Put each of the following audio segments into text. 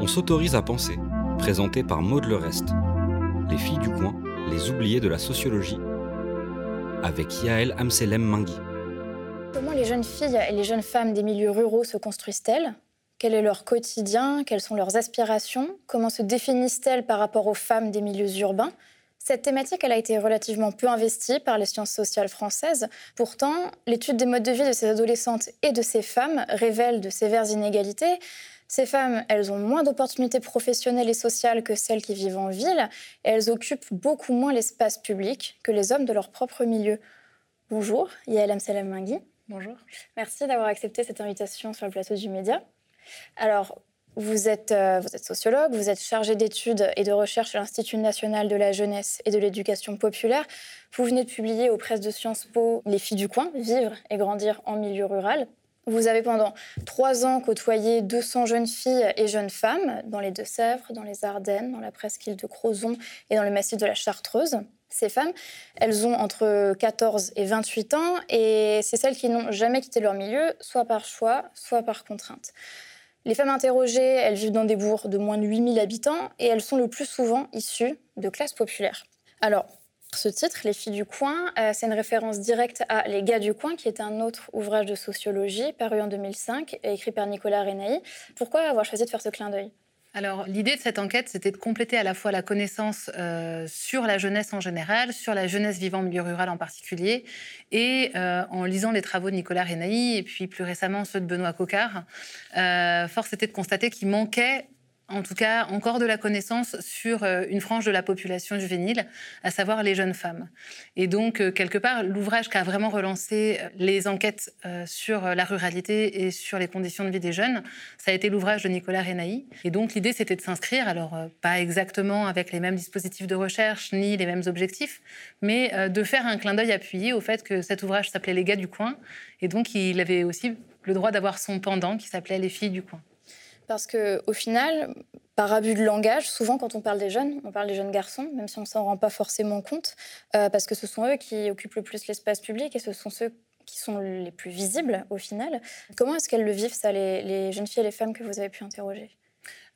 On s'autorise à penser, présenté par Maud Le Reste. Les filles du coin, les oubliées de la sociologie, avec Yael Amselem Mangui. Comment les jeunes filles et les jeunes femmes des milieux ruraux se construisent-elles? Quel est leur quotidien? Quelles sont leurs aspirations? Comment se définissent-elles par rapport aux femmes des milieux urbains? Cette thématique a été relativement peu investie par les sciences sociales françaises. Pourtant, l'étude des modes de vie de ces adolescentes et de ces femmes révèle de sévères inégalités. Ces femmes, elles ont moins d'opportunités professionnelles et sociales que celles qui vivent en ville, et elles occupent beaucoup moins l'espace public que les hommes de leur propre milieu. Bonjour, Yael Amselem Mingui. Bonjour. Merci d'avoir accepté cette invitation sur le plateau du Média. Alors, vous êtes, euh, vous êtes sociologue, vous êtes chargé d'études et de recherche à l'Institut national de la jeunesse et de l'éducation populaire. Vous venez de publier aux presses de Sciences Po Les filles du coin, vivre et grandir en milieu rural. Vous avez pendant trois ans côtoyé 200 jeunes filles et jeunes femmes dans les Deux-Sèvres, dans les Ardennes, dans la presqu'île de Crozon et dans le massif de la Chartreuse. Ces femmes, elles ont entre 14 et 28 ans et c'est celles qui n'ont jamais quitté leur milieu, soit par choix, soit par contrainte. Les femmes interrogées, elles vivent dans des bourgs de moins de 8000 habitants et elles sont le plus souvent issues de classes populaires. Alors, ce titre, Les filles du coin, euh, c'est une référence directe à Les gars du coin, qui est un autre ouvrage de sociologie paru en 2005 et écrit par Nicolas Renaï. Pourquoi avoir choisi de faire ce clin d'œil? Alors, l'idée de cette enquête, c'était de compléter à la fois la connaissance euh, sur la jeunesse en général, sur la jeunesse vivant en milieu rural en particulier, et euh, en lisant les travaux de Nicolas Renaï et puis plus récemment ceux de Benoît euh, force était de constater qu'il manquait en tout cas encore de la connaissance sur euh, une frange de la population juvénile, à savoir les jeunes femmes. Et donc, euh, quelque part, l'ouvrage qui a vraiment relancé euh, les enquêtes sur la ruralité et sur les conditions de vie des jeunes, ça a été l'ouvrage de Nicolas Renaï. Et donc, l'idée, c'était de s'inscrire, alors pas exactement avec les mêmes dispositifs de recherche ni les mêmes objectifs, mais de faire un clin d'œil appuyé au fait que cet ouvrage s'appelait Les gars du coin. Et donc, il avait aussi le droit d'avoir son pendant qui s'appelait Les filles du coin. Parce qu'au final, par abus de langage, souvent quand on parle des jeunes, on parle des jeunes garçons, même si on ne s'en rend pas forcément compte, euh, parce que ce sont eux qui occupent le plus l'espace public et ce sont ceux qui sont les plus visibles au final. Comment est-ce qu'elles le vivent, ça, les, jeunes filles et les femmes que vous avez pu interroger?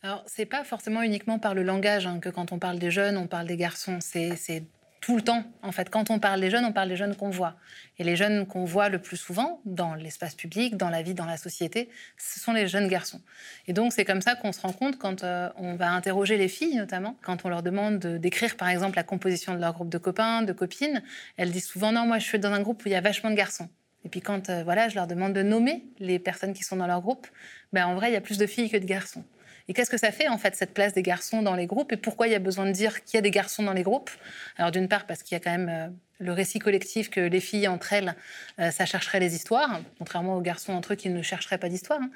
Alors, c'est pas forcément uniquement par le langage hein, que quand on parle des jeunes, on parle des garçons. C'est tout le temps. En fait, quand on parle des jeunes, on parle des jeunes qu'on voit. Et les jeunes qu'on voit le plus souvent dans l'espace public, dans la vie, dans la société, ce sont les jeunes garçons. Et donc, c'est comme ça qu'on se rend compte quand euh, on va interroger les filles, notamment, quand on leur demande de, d'écrire, par exemple, la composition de leur groupe de copains, de copines. Elles disent souvent non, moi, je suis dans un groupe où il y a vachement de garçons. Et puis quand euh, voilà, je leur demande de nommer les personnes qui sont dans leur groupe, ben, en vrai, il y a plus de filles que de garçons. Et qu'est-ce que ça fait, en fait, cette place des garçons dans les groupes? Et pourquoi il y a besoin de dire qu'il y a des garçons dans les groupes? Alors, d'une part, parce qu'il y a quand même euh, le récit collectif que les filles entre elles, euh, ça chercherait les histoires, contrairement aux garçons entre eux qui ne chercheraient pas d'histoire. Hein.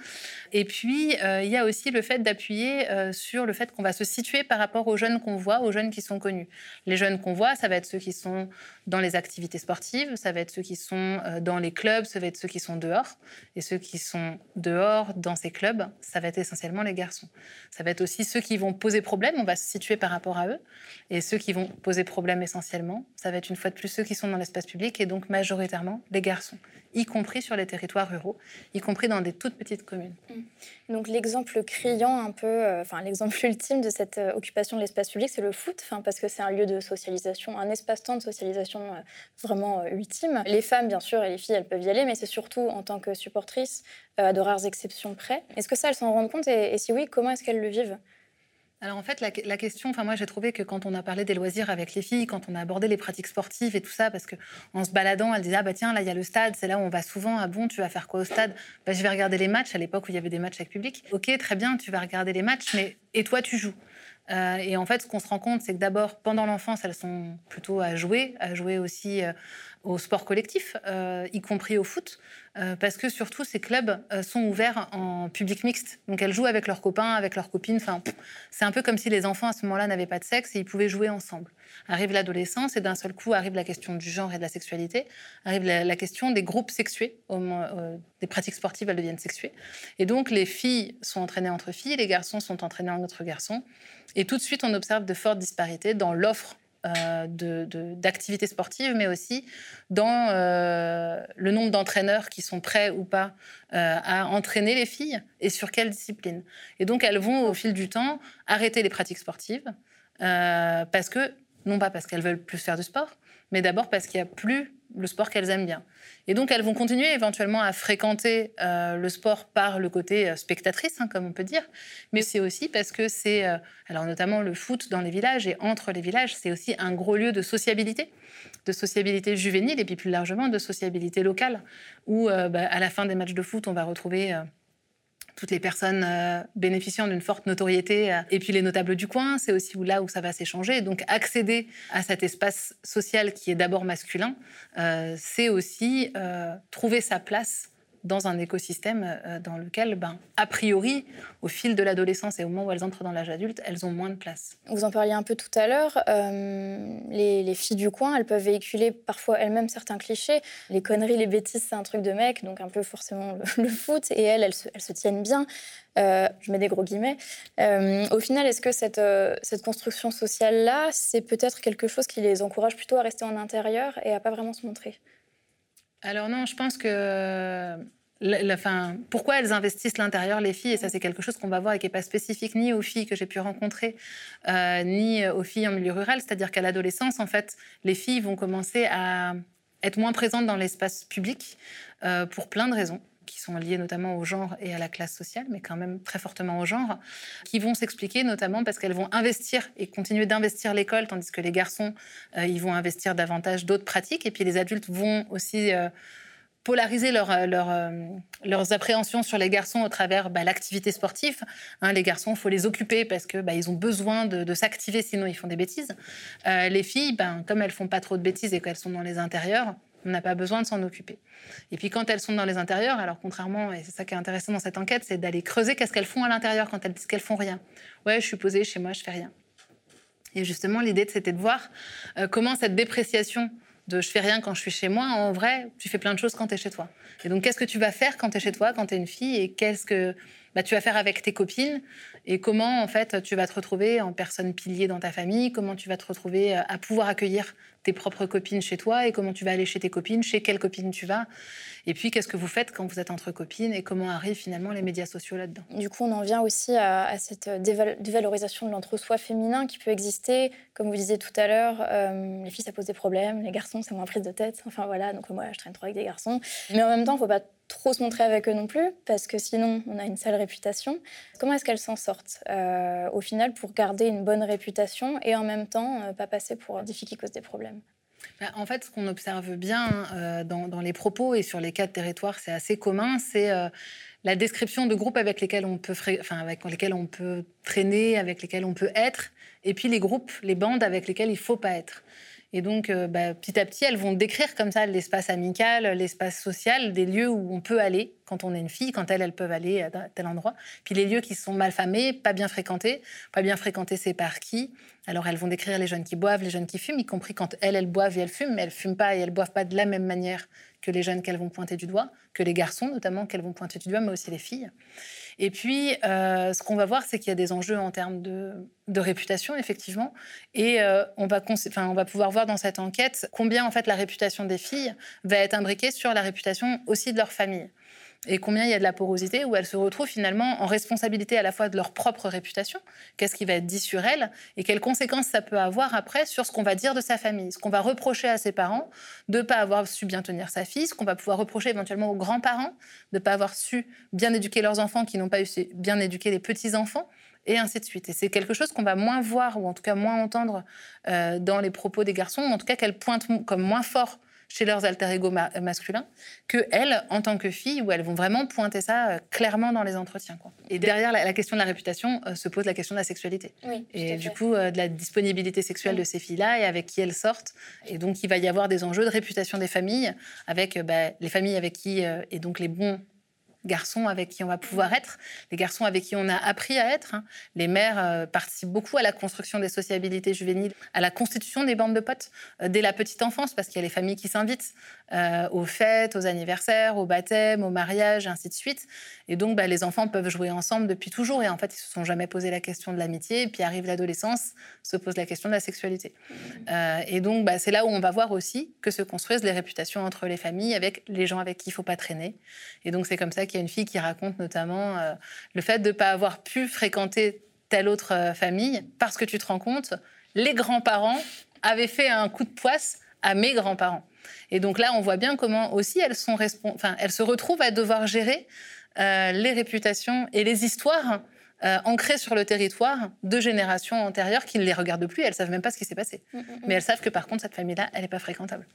Et puis, euh, il y a aussi le fait d'appuyer euh, sur le fait qu'on va se situer par rapport aux jeunes qu'on voit, aux jeunes qui sont connus. Les jeunes qu'on voit, ça va être ceux qui sont dans les activités sportives, ça va être ceux qui sont dans les clubs, ça va être ceux qui sont dehors. Et ceux qui sont dehors, dans ces clubs, ça va être essentiellement les garçons. Ça va être aussi ceux qui vont poser problème, on va se situer par rapport à eux. Et ceux qui vont poser problème essentiellement, ça va être une fois de plus ceux qui sont dans l'espace public et donc majoritairement les garçons, y compris sur les territoires ruraux, y compris dans des toutes petites communes. Mmh. Donc l'exemple criant un peu, euh, enfin l'exemple ultime de cette euh, occupation de l'espace public, c'est le foot, parce que c'est un lieu de socialisation, un espace-temps de socialisation euh, vraiment ultime. Les femmes, bien sûr, et les filles, elles peuvent y aller, mais c'est surtout en tant que supportrices, à de rares exceptions près. Est-ce que ça, elles s'en rendent compte? Et si oui, comment est-ce qu'elles le vivent? Alors en fait, la, question, enfin moi j'ai trouvé que quand on a parlé des loisirs avec les filles, quand on a abordé les pratiques sportives et tout ça, parce que en se baladant, elle disait ah bah tiens là il y a le stade, c'est là où on va souvent. Ah bon, tu vas faire quoi au stade? Bah je vais regarder les matchs. À l'époque où il y avait des matchs avec public. Ok, très bien, tu vas regarder les matchs, mais et toi tu joues? Euh, et en fait, ce qu'on se rend compte, c'est que d'abord, pendant l'enfance, elles sont plutôt à jouer, à jouer aussi euh, au sport collectif, euh, y compris au foot, parce que surtout ces clubs sont ouverts en public mixte. Donc elles jouent avec leurs copains, avec leurs copines. Enfin, c'est un peu comme si les enfants à ce moment-là n'avaient pas de sexe et ils pouvaient jouer ensemble. Arrive l'adolescence et d'un seul coup arrive la question du genre et de la sexualité, arrive la, question des groupes sexués, au, des pratiques sportives, elles deviennent sexuées. Et donc les filles sont entraînées entre filles, les garçons sont entraînés entre garçons. Et tout de suite, on observe de fortes disparités dans l'offre d'activités sportives, mais aussi dans le nombre d'entraîneurs qui sont prêts ou pas à entraîner les filles et sur quelle discipline. Et donc, elles vont, au fil du temps, arrêter les pratiques sportives parce que, non pas parce qu'elles veulent plus faire du sport, mais d'abord parce qu'il n'y a plus le sport qu'elles aiment bien. Et donc, elles vont continuer éventuellement à fréquenter euh, le sport par le côté euh, spectatrice, hein, comme on peut dire, mais c'est aussi parce que c'est, euh, alors notamment le foot dans les villages et entre les villages, c'est aussi un gros lieu de sociabilité, de sociabilité juvénile et puis plus largement de sociabilité locale, où bah, à la fin des matchs de foot, on va retrouver toutes les personnes euh, bénéficiant d'une forte notoriété, euh, et puis les notables du coin, c'est aussi là où ça va s'échanger. Donc accéder à cet espace social qui est d'abord masculin, euh, c'est aussi trouver sa place dans un écosystème euh, dans lequel, ben, a priori, au fil de l'adolescence et au moment où elles entrent dans l'âge adulte, elles ont moins de place. Vous en parliez un peu tout à l'heure. Euh, les, filles du coin, elles peuvent véhiculer parfois elles-mêmes certains clichés. Les conneries, les bêtises, c'est un truc de mec, donc un peu forcément le, foot. Et elles, elles se, tiennent bien. Euh, je mets des gros guillemets. au final, est-ce que cette, cette construction sociale-là, c'est peut-être quelque chose qui les encourage plutôt à rester en intérieur et à pas vraiment se montrer? Alors non, je pense que pourquoi elles investissent l'intérieur, les filles, et ça c'est quelque chose qu'on va voir et qui n'est pas spécifique ni aux filles que j'ai pu rencontrer, euh, ni aux filles en milieu rural, c'est-à-dire qu'à l'adolescence, en fait, les filles vont commencer à être moins présentes dans l'espace public euh, pour plein de raisons qui sont liées notamment au genre et à la classe sociale, mais quand même très fortement au genre, qui vont s'expliquer notamment parce qu'elles vont investir et continuer d'investir l'école, tandis que les garçons, euh, ils vont investir davantage d'autres pratiques, et puis les adultes vont aussi polariser leur, euh, euh, leurs appréhensions sur les garçons au travers bah, l'activité sportive. Hein, les garçons, il faut les occuper parce que bah, ils ont besoin de, s'activer, sinon ils font des bêtises. Euh, les filles, ben, comme elles font pas trop de bêtises et qu'elles sont dans les intérieurs, on n'a pas besoin de s'en occuper. Et puis quand elles sont dans les intérieurs, alors contrairement, et c'est ça qui est intéressant dans cette enquête, c'est d'aller creuser qu'est-ce qu'elles font à l'intérieur quand elles disent qu'elles font rien. Ouais, je suis posée chez moi, je fais rien. Et justement, l'idée, c'était de voir comment cette dépréciation de je fais rien quand je suis chez moi, en vrai, tu fais plein de choses quand tu es chez toi. Et donc, qu'est-ce que tu vas faire quand tu es chez toi, quand tu es une fille, et qu'est-ce que bah, tu vas faire avec tes copines, et comment, en fait, tu vas te retrouver en personne pilier dans ta famille, comment tu vas te retrouver euh, à pouvoir accueillir tes propres copines chez toi, et comment tu vas aller chez tes copines, chez quelles copines tu vas, et puis qu'est-ce que vous faites quand vous êtes entre copines, et comment arrivent finalement les médias sociaux là-dedans? Du coup, on en vient aussi à, cette dévalorisation de l'entre-soi féminin qui peut exister. Comme vous disiez tout à l'heure, euh, les filles, ça pose des problèmes, les garçons, c'est moins prise de tête. Enfin voilà, donc moi, je traîne trop avec des garçons. Mais en même temps, il ne faut pas trop se montrer avec eux non plus, parce que sinon, on a une sale réputation. Comment est-ce qu'elles s'en sortent, euh, au final, pour garder une bonne réputation et en même temps, euh, pas passer pour des filles qui causent des problèmes? Bah, en fait, ce qu'on observe bien euh, dans, les propos et sur les cas de territoire, c'est assez commun, c'est la description de groupes avec lesquels on peut, enfin, avec lesquels on peut traîner, avec lesquels on peut être, et puis les groupes, les bandes avec lesquels il ne faut pas être. Et donc, euh, bah, petit à petit, elles vont décrire comme ça l'espace amical, l'espace social, des lieux où on peut aller quand on est une fille, quand elles, elles peuvent aller à tel endroit. Puis les lieux qui sont mal famés, pas bien fréquentés. Pas bien fréquentés, c'est par qui? Alors, elles vont décrire les jeunes qui boivent, les jeunes qui fument, y compris quand elles, elles boivent et elles fument, mais elles fument pas et elles boivent pas de la même manière que les jeunes qu'elles vont pointer du doigt, que les garçons notamment qu'elles vont pointer du doigt, mais aussi les filles. Et puis, euh, ce qu'on va voir, c'est qu'il y a des enjeux en termes de, réputation, effectivement. Et euh, on, va on va pouvoir voir dans cette enquête combien, en fait, la réputation des filles va être imbriquée sur la réputation aussi de leur famille et combien il y a de la porosité où elles se retrouvent finalement en responsabilité à la fois de leur propre réputation, qu'est-ce qui va être dit sur elles, et quelles conséquences ça peut avoir après sur ce qu'on va dire de sa famille, ce qu'on va reprocher à ses parents de ne pas avoir su bien tenir sa fille, ce qu'on va pouvoir reprocher éventuellement aux grands-parents de ne pas avoir su bien éduquer leurs enfants qui n'ont pas eu bien éduquer les petits-enfants et ainsi de suite. Et c'est quelque chose qu'on va moins voir, ou en tout cas moins entendre euh, dans les propos des garçons, ou en tout cas qu'elles pointent comme moins fort chez leurs alter ego masculins que elles, en tant que filles, où elles vont vraiment pointer ça euh, clairement dans les entretiens. Quoi. Et derrière la, question de la réputation euh, se pose la question de la sexualité. et du coup, euh, de la disponibilité sexuelle de ces filles-là et avec qui elles sortent. Et donc, il va y avoir des enjeux de réputation des familles, avec bah, les familles avec qui, et donc les bons garçons avec qui on va pouvoir être, les garçons avec qui on a appris à être. Hein. Les mères euh, participent beaucoup à la construction des sociabilités juvéniles, à la constitution des bandes de potes euh, dès la petite enfance, parce qu'il y a les familles qui s'invitent euh, aux fêtes, aux anniversaires, aux baptêmes, aux mariages, ainsi de suite. Et donc, bah, les enfants peuvent jouer ensemble depuis toujours. Et en fait, ils se sont jamais posé la question de l'amitié. Puis arrive l'adolescence, se pose la question de la sexualité. et donc, bah, c'est là où on va voir aussi que se construisent les réputations entre les familles avec les gens avec qui il faut pas traîner. Et donc, c'est comme ça qu'il y a une fille qui raconte notamment euh, le fait de ne pas avoir pu fréquenter telle autre euh, famille parce que tu te rends compte, les grands-parents avaient fait un coup de poisse à mes grands-parents. Et donc là, on voit bien comment aussi elles, sont enfin, elles se retrouvent à devoir gérer euh, les réputations et les histoires ancrées sur le territoire de générations antérieures qui ne les regardent plus. Elles savent même pas ce qui s'est passé. Mm, mm, mm. Mais elles savent que par contre, cette famille-là, elle n'est pas fréquentable.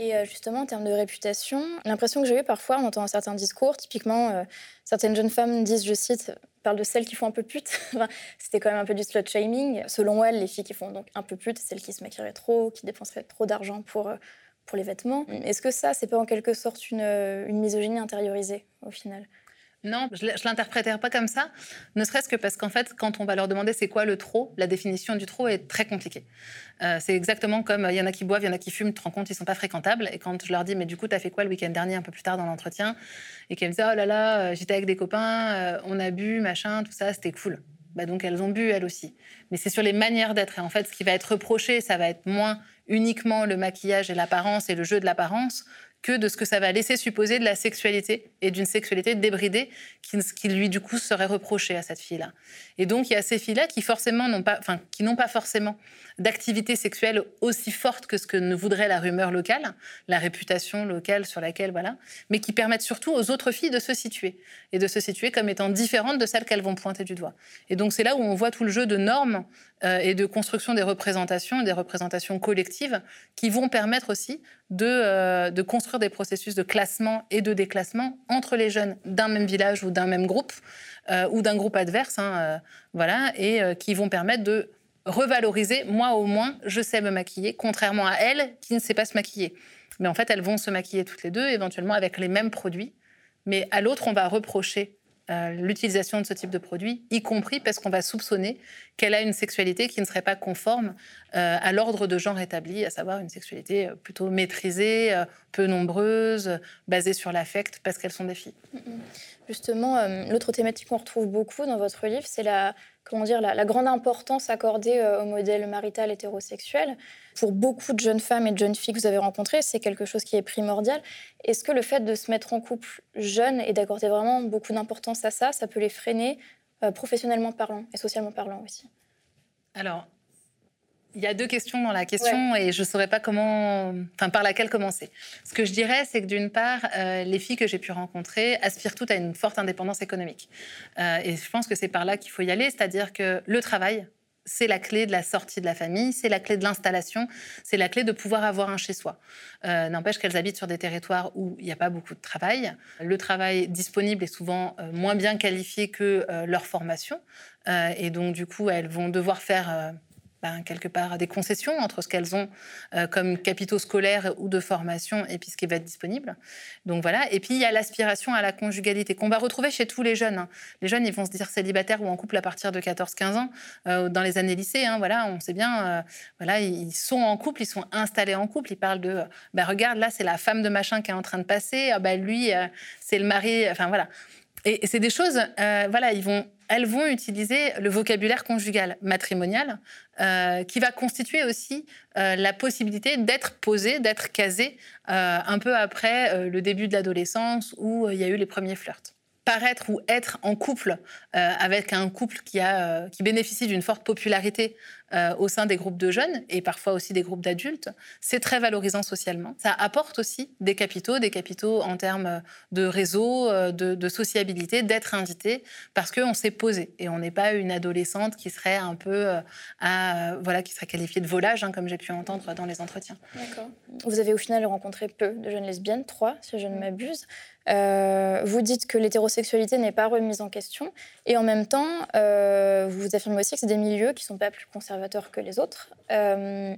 Et euh, justement, en termes de réputation, l'impression que j'ai eue parfois en entendant certains discours, typiquement, euh, certaines jeunes femmes disent, je cite, parlent de celles qui font un peu pute. C'était quand même un peu du slut shaming. Selon elles, les filles qui font donc un peu pute, celles qui se maquilleraient trop, qui dépenseraient trop d'argent pour, euh, pour les vêtements. Est-ce que ça, c'est pas en quelque sorte une, une misogynie intériorisée au final? Non, je ne l'interpréterai pas comme ça, ne serait-ce que parce qu'en fait, quand on va leur demander c'est quoi le trop, la définition du trop est très compliquée. Euh, c'est exactement comme il y en a qui boivent, il y en a qui fument, tu te rends compte, ils ne sont pas fréquentables. Et quand je leur dis, mais du coup, tu as fait quoi le week-end dernier, un peu plus tard dans l'entretien? Et qu'elles me disent, oh là là, euh, j'étais avec des copains, euh, on a bu, machin, tout ça, c'était cool. Bah donc elles ont bu, elles aussi. Mais c'est sur les manières d'être. Et en fait, ce qui va être reproché, ça va être moins uniquement le maquillage et l'apparence et le jeu de l'apparence que de ce que ça va laisser supposer de la sexualité et d'une sexualité débridée qui, qui, lui du coup serait reproché à cette fille-là. Et donc il y a ces filles-là qui forcément n'ont pas, enfin qui n'ont pas forcément d'activité sexuelle aussi forte que ce que ne voudrait la rumeur locale, la réputation locale sur laquelle voilà, mais qui permettent surtout aux autres filles de se situer et de se situer comme étant différentes de celles qu'elles vont pointer du doigt. Et donc c'est là où on voit tout le jeu de normes euh, et de construction des représentations, des représentations collectives qui vont permettre aussi de, euh, de construire des processus de classement et de déclassement entre les jeunes d'un même village ou d'un même groupe euh, ou d'un groupe adverse, hein, voilà, et qui vont permettre de revaloriser. Moi, au moins, je sais me maquiller, contrairement à elle qui ne sait pas se maquiller. Mais en fait, elles vont se maquiller toutes les deux, éventuellement avec les mêmes produits. Mais à l'autre, on va reprocher euh, l'utilisation de ce type de produit, y compris parce qu'on va soupçonner qu'elle a une sexualité qui ne serait pas conforme euh, à l'ordre de genre établi, à savoir une sexualité euh, plutôt maîtrisée, peu nombreuse, basée sur l'affect, parce qu'elles sont des filles. Justement, l'autre thématique qu'on retrouve beaucoup dans votre livre, c'est la, comment dire, la, grande importance accordée au modèle marital hétérosexuel. Pour beaucoup de jeunes femmes et de jeunes filles que vous avez rencontrées, c'est quelque chose qui est primordial. Est-ce que le fait de se mettre en couple jeune et d'accorder vraiment beaucoup d'importance à ça, ça peut les freiner professionnellement parlant et socialement parlant aussi? Alors, il y a deux questions dans la question et je ne saurais pas comment, enfin, par laquelle commencer. Ce que je dirais, c'est que d'une part, euh, les filles que j'ai pu rencontrer aspirent toutes à une forte indépendance économique. Euh, et je pense que c'est par là qu'il faut y aller, c'est-à-dire que le travail, c'est la clé de la sortie de la famille, c'est la clé de l'installation, c'est la clé de pouvoir avoir un chez-soi. Euh, n'empêche qu'elles habitent sur des territoires où il n'y a pas beaucoup de travail. Le travail disponible est souvent moins bien qualifié que leur formation. et donc, du coup, elles vont devoir faire ben, quelque part des concessions entre ce qu'elles ont euh, comme capitaux scolaires ou de formation et puis ce qui va être disponible. Donc voilà. Et puis il y a l'aspiration à la conjugalité qu'on va retrouver chez tous les jeunes. Hein. Les jeunes, ils vont se dire célibataires ou en couple à partir de 14-15 ans. Euh, dans les années lycée, hein, voilà, on sait bien, euh, voilà, ils sont en couple, ils sont installés en couple. Ils parlent de, ben, regarde, là, c'est la femme de machin qui est en train de passer. Ah, ben, lui, c'est le mari. Enfin voilà. Et, c'est des choses, voilà, ils vont elles vont utiliser le vocabulaire conjugal matrimonial euh, qui va constituer aussi euh, la possibilité d'être posé, d'être casé euh, un peu après le début de l'adolescence où il y a eu les premiers flirts. Paraître ou être en couple avec un couple qui, a, qui bénéficie d'une forte popularité euh, au sein des groupes de jeunes et parfois aussi des groupes d'adultes, c'est très valorisant socialement. Ça apporte aussi des capitaux, des capitaux en termes de réseau, de, sociabilité, d'être invité, parce qu'on s'est posé et on n'est pas une adolescente qui serait un peu à, voilà, qui serait qualifiée de volage, hein, comme j'ai pu entendre dans les entretiens. D'accord. Vous avez au final rencontré peu de jeunes lesbiennes, trois, si je ne m'abuse. Euh, vous dites que l'hétérosexualité n'est pas remise en question, et en même temps, euh, vous affirmez aussi que c'est des milieux qui ne sont pas plus conservateurs que les autres. Euh,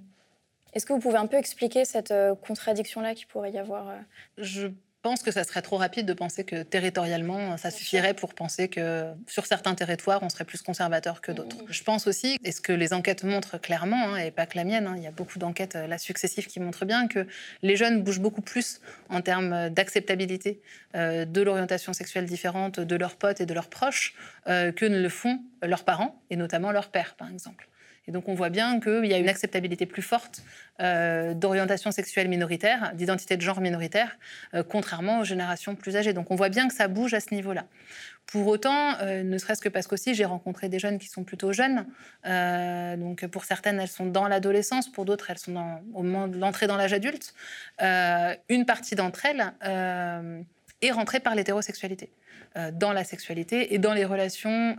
est-ce que vous pouvez un peu expliquer cette contradiction-là qui pourrait y avoir Je pense que ça serait trop rapide de penser que territorialement, ça suffirait pour penser que sur certains territoires, on serait plus conservateur que d'autres. Mmh. Je pense aussi, et ce que les enquêtes montrent clairement, hein, et pas que la mienne, hein, il y a beaucoup d'enquêtes euh, là successives qui montrent bien que les jeunes bougent beaucoup plus en termes d'acceptabilité euh, de l'orientation sexuelle différente de leurs potes et de leurs proches euh, que ne le font leurs parents, et notamment leur père, par exemple. Et donc on voit bien qu'il y a une acceptabilité plus forte euh, d'orientation sexuelle minoritaire, d'identité de genre minoritaire, euh, contrairement aux générations plus âgées. Donc on voit bien que ça bouge à ce niveau-là. Pour autant, euh, ne serait-ce que parce qu'aussi j'ai rencontré des jeunes qui sont plutôt jeunes. donc pour certaines, elles sont dans l'adolescence, pour d'autres, elles sont au moment de l'entrée dans l'âge adulte. une partie d'entre elles est rentrée par l'hétérosexualité dans la sexualité et dans les relations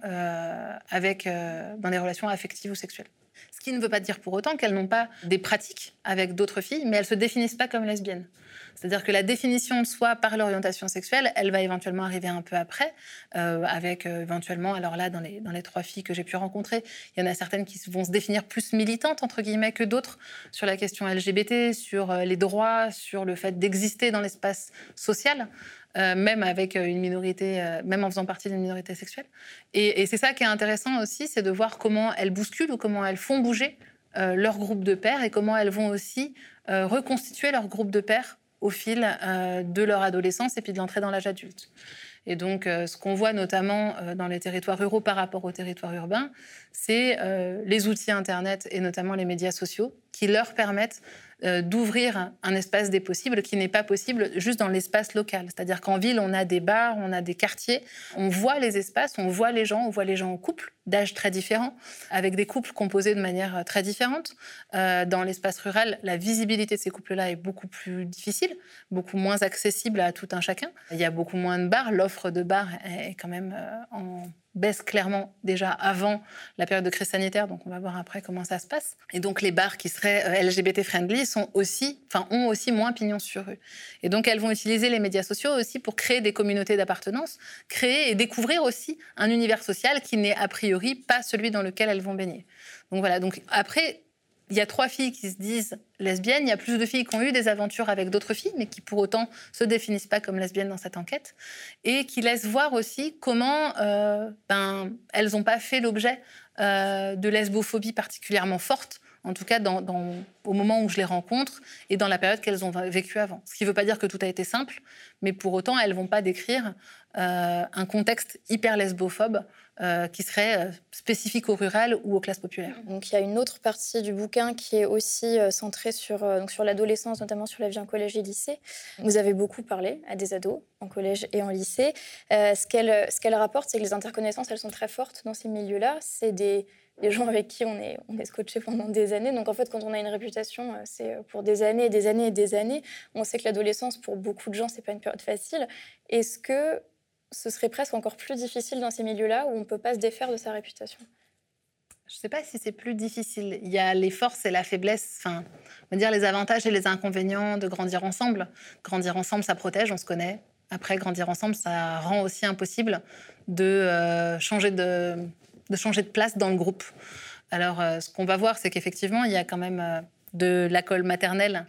avec dans les relations affectives ou sexuelles. Ce qui ne veut pas dire pour autant qu'elles n'ont pas des pratiques avec d'autres filles, mais elles se définissent pas comme lesbiennes. C'est-à-dire que la définition de soi par l'orientation sexuelle, elle va éventuellement arriver un peu après, euh, avec euh, éventuellement, alors là, dans les, dans les trois filles que j'ai pu rencontrer, il y en a certaines qui vont se définir plus militantes, entre guillemets, que d'autres sur la question LGBT, sur euh, les droits, sur le fait d'exister dans l'espace social. Euh, même avec euh, une minorité, euh, même en faisant partie d'une minorité sexuelle. Et, c'est ça qui est intéressant aussi, c'est de voir comment elles bousculent ou comment elles font bouger leur groupe de pairs et comment elles vont aussi reconstituer leur groupe de pairs au fil de leur adolescence et puis de l'entrée dans l'âge adulte. Et donc, ce qu'on voit notamment dans les territoires ruraux par rapport aux territoires urbains, c'est les outils Internet et notamment les médias sociaux qui leur permettent euh, d'ouvrir un espace des possibles qui n'est pas possible juste dans l'espace local. C'est-à-dire qu'en ville, on a des bars, on a des quartiers, on voit les espaces, on voit les gens, on voit les gens en couple d'âges très différents, avec des couples composés de manière euh, très différente. Euh, dans l'espace rural, la visibilité de ces couples-là est beaucoup plus difficile, beaucoup moins accessible à tout un chacun. Il y a beaucoup moins de bars, l'offre de bars est quand même en baisse clairement déjà avant la période de crise sanitaire, donc on va voir après comment ça se passe. Et donc les bars qui seraient euh, LGBT friendly sont aussi, enfin ont aussi moins pignon sur eux. Et donc elles vont utiliser les médias sociaux aussi pour créer des communautés d'appartenance, créer et découvrir aussi un univers social qui n'est a priori pas celui dans lequel elles vont baigner. Donc voilà. Donc après, il y a trois filles qui se disent lesbiennes, il y a plus de filles qui ont eu des aventures avec d'autres filles, mais qui pour autant se définissent pas comme lesbiennes dans cette enquête, et qui laissent voir aussi comment euh, ben, elles n'ont pas fait l'objet euh, de lesbophobie particulièrement forte, en tout cas au moment où je les rencontre et dans la période qu'elles ont vécue avant. Ce qui ne veut pas dire que tout a été simple, mais pour autant, elles vont pas décrire euh, un contexte hyper lesbophobe euh, qui serait euh, spécifique au rural ou aux classes populaires. Donc il y a une autre partie du bouquin qui est aussi euh, centrée sur, sur l'adolescence, notamment sur la vie en collège et lycée. Vous avez beaucoup parlé à des ados en collège et en lycée. ce qu'elle ce qu'elle rapporte, c'est que les interconnaissances, elles sont très fortes dans ces milieux-là. C'est des, des, gens avec qui on est, on est scotché pendant des années. Donc en fait, quand on a une réputation, c'est pour des années et des années et des années. On sait que l'adolescence, pour beaucoup de gens, c'est pas une période facile. Est-ce que ce serait presque encore plus difficile dans ces milieux-là où on ne peut pas se défaire de sa réputation je ne sais pas si c'est plus difficile. Il y a les forces et la faiblesse, enfin, on dire les avantages et les inconvénients de grandir ensemble. Grandir ensemble, ça protège, on se connaît. Après, grandir ensemble, ça rend aussi impossible de, euh, changer, de, place dans le groupe. Alors, euh, ce qu'on va voir, c'est qu'effectivement, il y a quand même euh, de l'école maternelle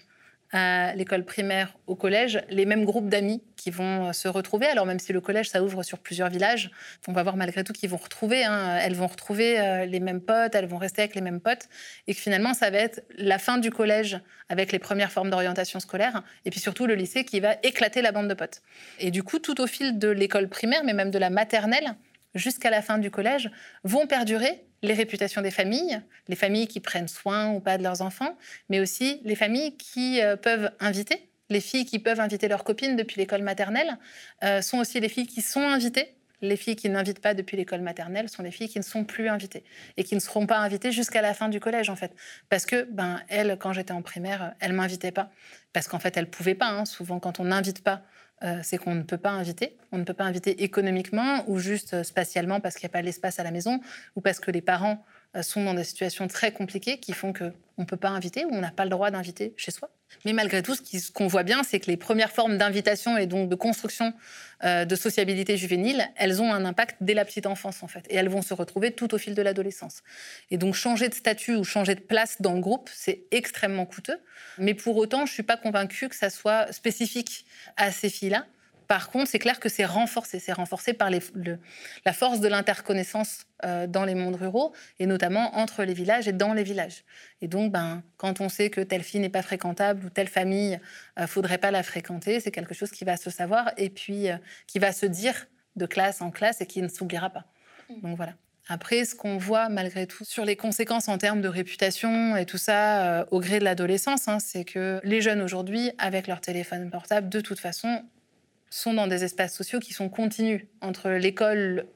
à l'école primaire, au collège, les mêmes groupes d'amis qui vont euh, se retrouver. Alors même si le collège, ça ouvre sur plusieurs villages, on va voir malgré tout qu'ils vont retrouver. Hein. elles vont retrouver euh, les mêmes potes, elles vont rester avec les mêmes potes. Et que finalement, ça va être la fin du collège avec les premières formes d'orientation scolaire. Et puis surtout le lycée qui va éclater la bande de potes. Et du coup, tout au fil de l'école primaire, mais même de la maternelle, jusqu'à la fin du collège, vont perdurer les réputations des familles, les familles qui prennent soin ou pas de leurs enfants, mais aussi les familles qui euh, peuvent inviter. Les filles qui peuvent inviter leurs copines depuis l'école maternelle euh, sont aussi les filles qui sont invitées. Les filles qui n'invitent pas depuis l'école maternelle sont les filles qui ne sont plus invitées et qui ne seront pas invitées jusqu'à la fin du collège en fait. Parce que ben elle, quand j'étais en primaire, elle m'invitait pas parce qu'en fait elle pouvait pas. Hein. Souvent quand on n'invite pas euh, c'est qu'on ne peut pas inviter. On ne peut pas inviter économiquement ou juste euh, spatialement parce qu'il n'y a pas l'espace à la maison ou parce que les parents sont dans des situations très compliquées qui font qu'on ne peut pas inviter ou on n'a pas le droit d'inviter chez soi. Mais malgré tout, ce qu'on voit bien, c'est que les premières formes d'invitation et donc de construction euh, de sociabilité juvénile, elles ont un impact dès la petite enfance en fait, et elles vont se retrouver tout au fil de l'adolescence. Et donc changer de statut ou changer de place dans le groupe, c'est extrêmement coûteux. Mais pour autant, je suis pas convaincue que ça soit spécifique à ces filles-là. Par contre, c'est clair que c'est renforcé. C'est renforcé par la force de l'interconnaissance euh, dans les mondes ruraux, et notamment entre les villages et dans les villages. Et donc, ben, quand on sait que telle fille n'est pas fréquentable ou telle famille ne euh, faudrait pas la fréquenter, c'est quelque chose qui va se savoir et puis euh, qui va se dire de classe en classe et qui ne s'oubliera pas. Mmh. Donc voilà. Après, ce qu'on voit malgré tout sur les conséquences en termes de réputation et tout ça au gré de l'adolescence, hein, c'est que les jeunes aujourd'hui, avec leur téléphone portable, de toute façon, sont dans des espaces sociaux qui sont continus entre l'école,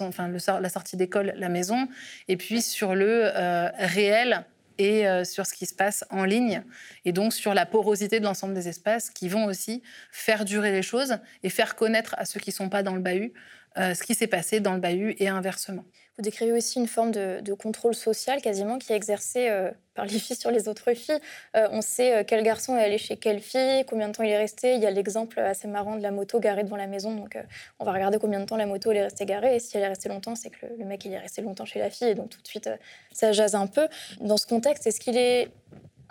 enfin, la sortie d'école, la maison, et puis sur le euh, réel et euh, sur ce qui se passe en ligne, et donc sur la porosité de l'ensemble des espaces qui vont aussi faire durer les choses et faire connaître à ceux qui ne sont pas dans le bahut euh, ce qui s'est passé dans le bahut et inversement. Vous décrivez aussi une forme de, contrôle social quasiment qui est exercé euh, par les filles sur les autres filles. Euh, on sait quel garçon est allé chez quelle fille, combien de temps il est resté. Il y a l'exemple assez marrant de la moto garée devant la maison. Donc on va regarder combien de temps la moto est restée garée. Et si elle est restée longtemps, c'est que le, mec il est resté longtemps chez la fille. Et donc tout de suite, ça jase un peu. Dans ce contexte, est-ce qu'il est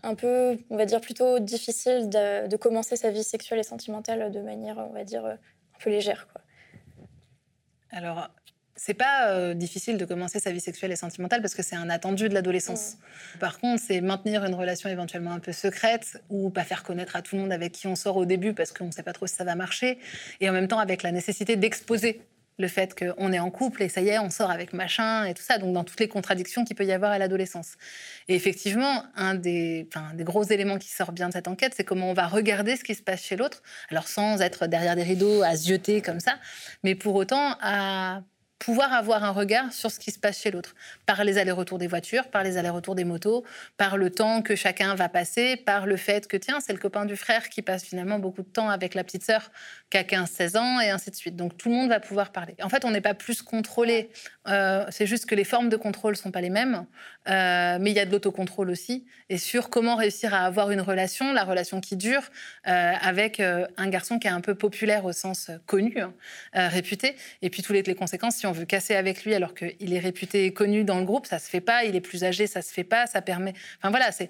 un peu, on va dire, plutôt difficile de, commencer sa vie sexuelle et sentimentale de manière, on va dire, un peu légère alors, c'est pas euh, difficile de commencer sa vie sexuelle et sentimentale parce que c'est un attendu de l'adolescence. Mm. Par contre, c'est maintenir une relation éventuellement un peu secrète ou pas faire connaître à tout le monde avec qui on sort au début parce qu'on ne sait pas trop si ça va marcher. Et en même temps, avec la nécessité d'exposer le fait qu'on est en couple et ça y est, on sort avec machin et tout ça. Donc, dans toutes les contradictions qu'il peut y avoir à l'adolescence. Et effectivement, un des, des, gros éléments qui sort bien de cette enquête, c'est comment on va regarder ce qui se passe chez l'autre. Alors, sans être derrière des rideaux à zioter comme ça, mais pour autant à pouvoir avoir un regard sur ce qui se passe chez l'autre, par les allers-retours des voitures, par les allers-retours des motos, par le temps que chacun va passer, par le fait que, tiens, c'est le copain du frère qui passe finalement beaucoup de temps avec la petite sœur qui a 15-16 ans, et ainsi de suite. Donc tout le monde va pouvoir parler. En fait, on n'est pas plus contrôlé, euh, c'est juste que les formes de contrôle ne sont pas les mêmes, euh, mais il y a de l'autocontrôle aussi, et sur comment réussir à avoir une relation, la relation qui dure, euh, avec un garçon qui est un peu populaire au sens connu, hein, réputé, et puis toutes les, les on veut casser avec lui alors qu'il est réputé et connu dans le groupe, ça se fait pas. Il est plus âgé, ça se fait pas. Ça permet. Enfin voilà, c'est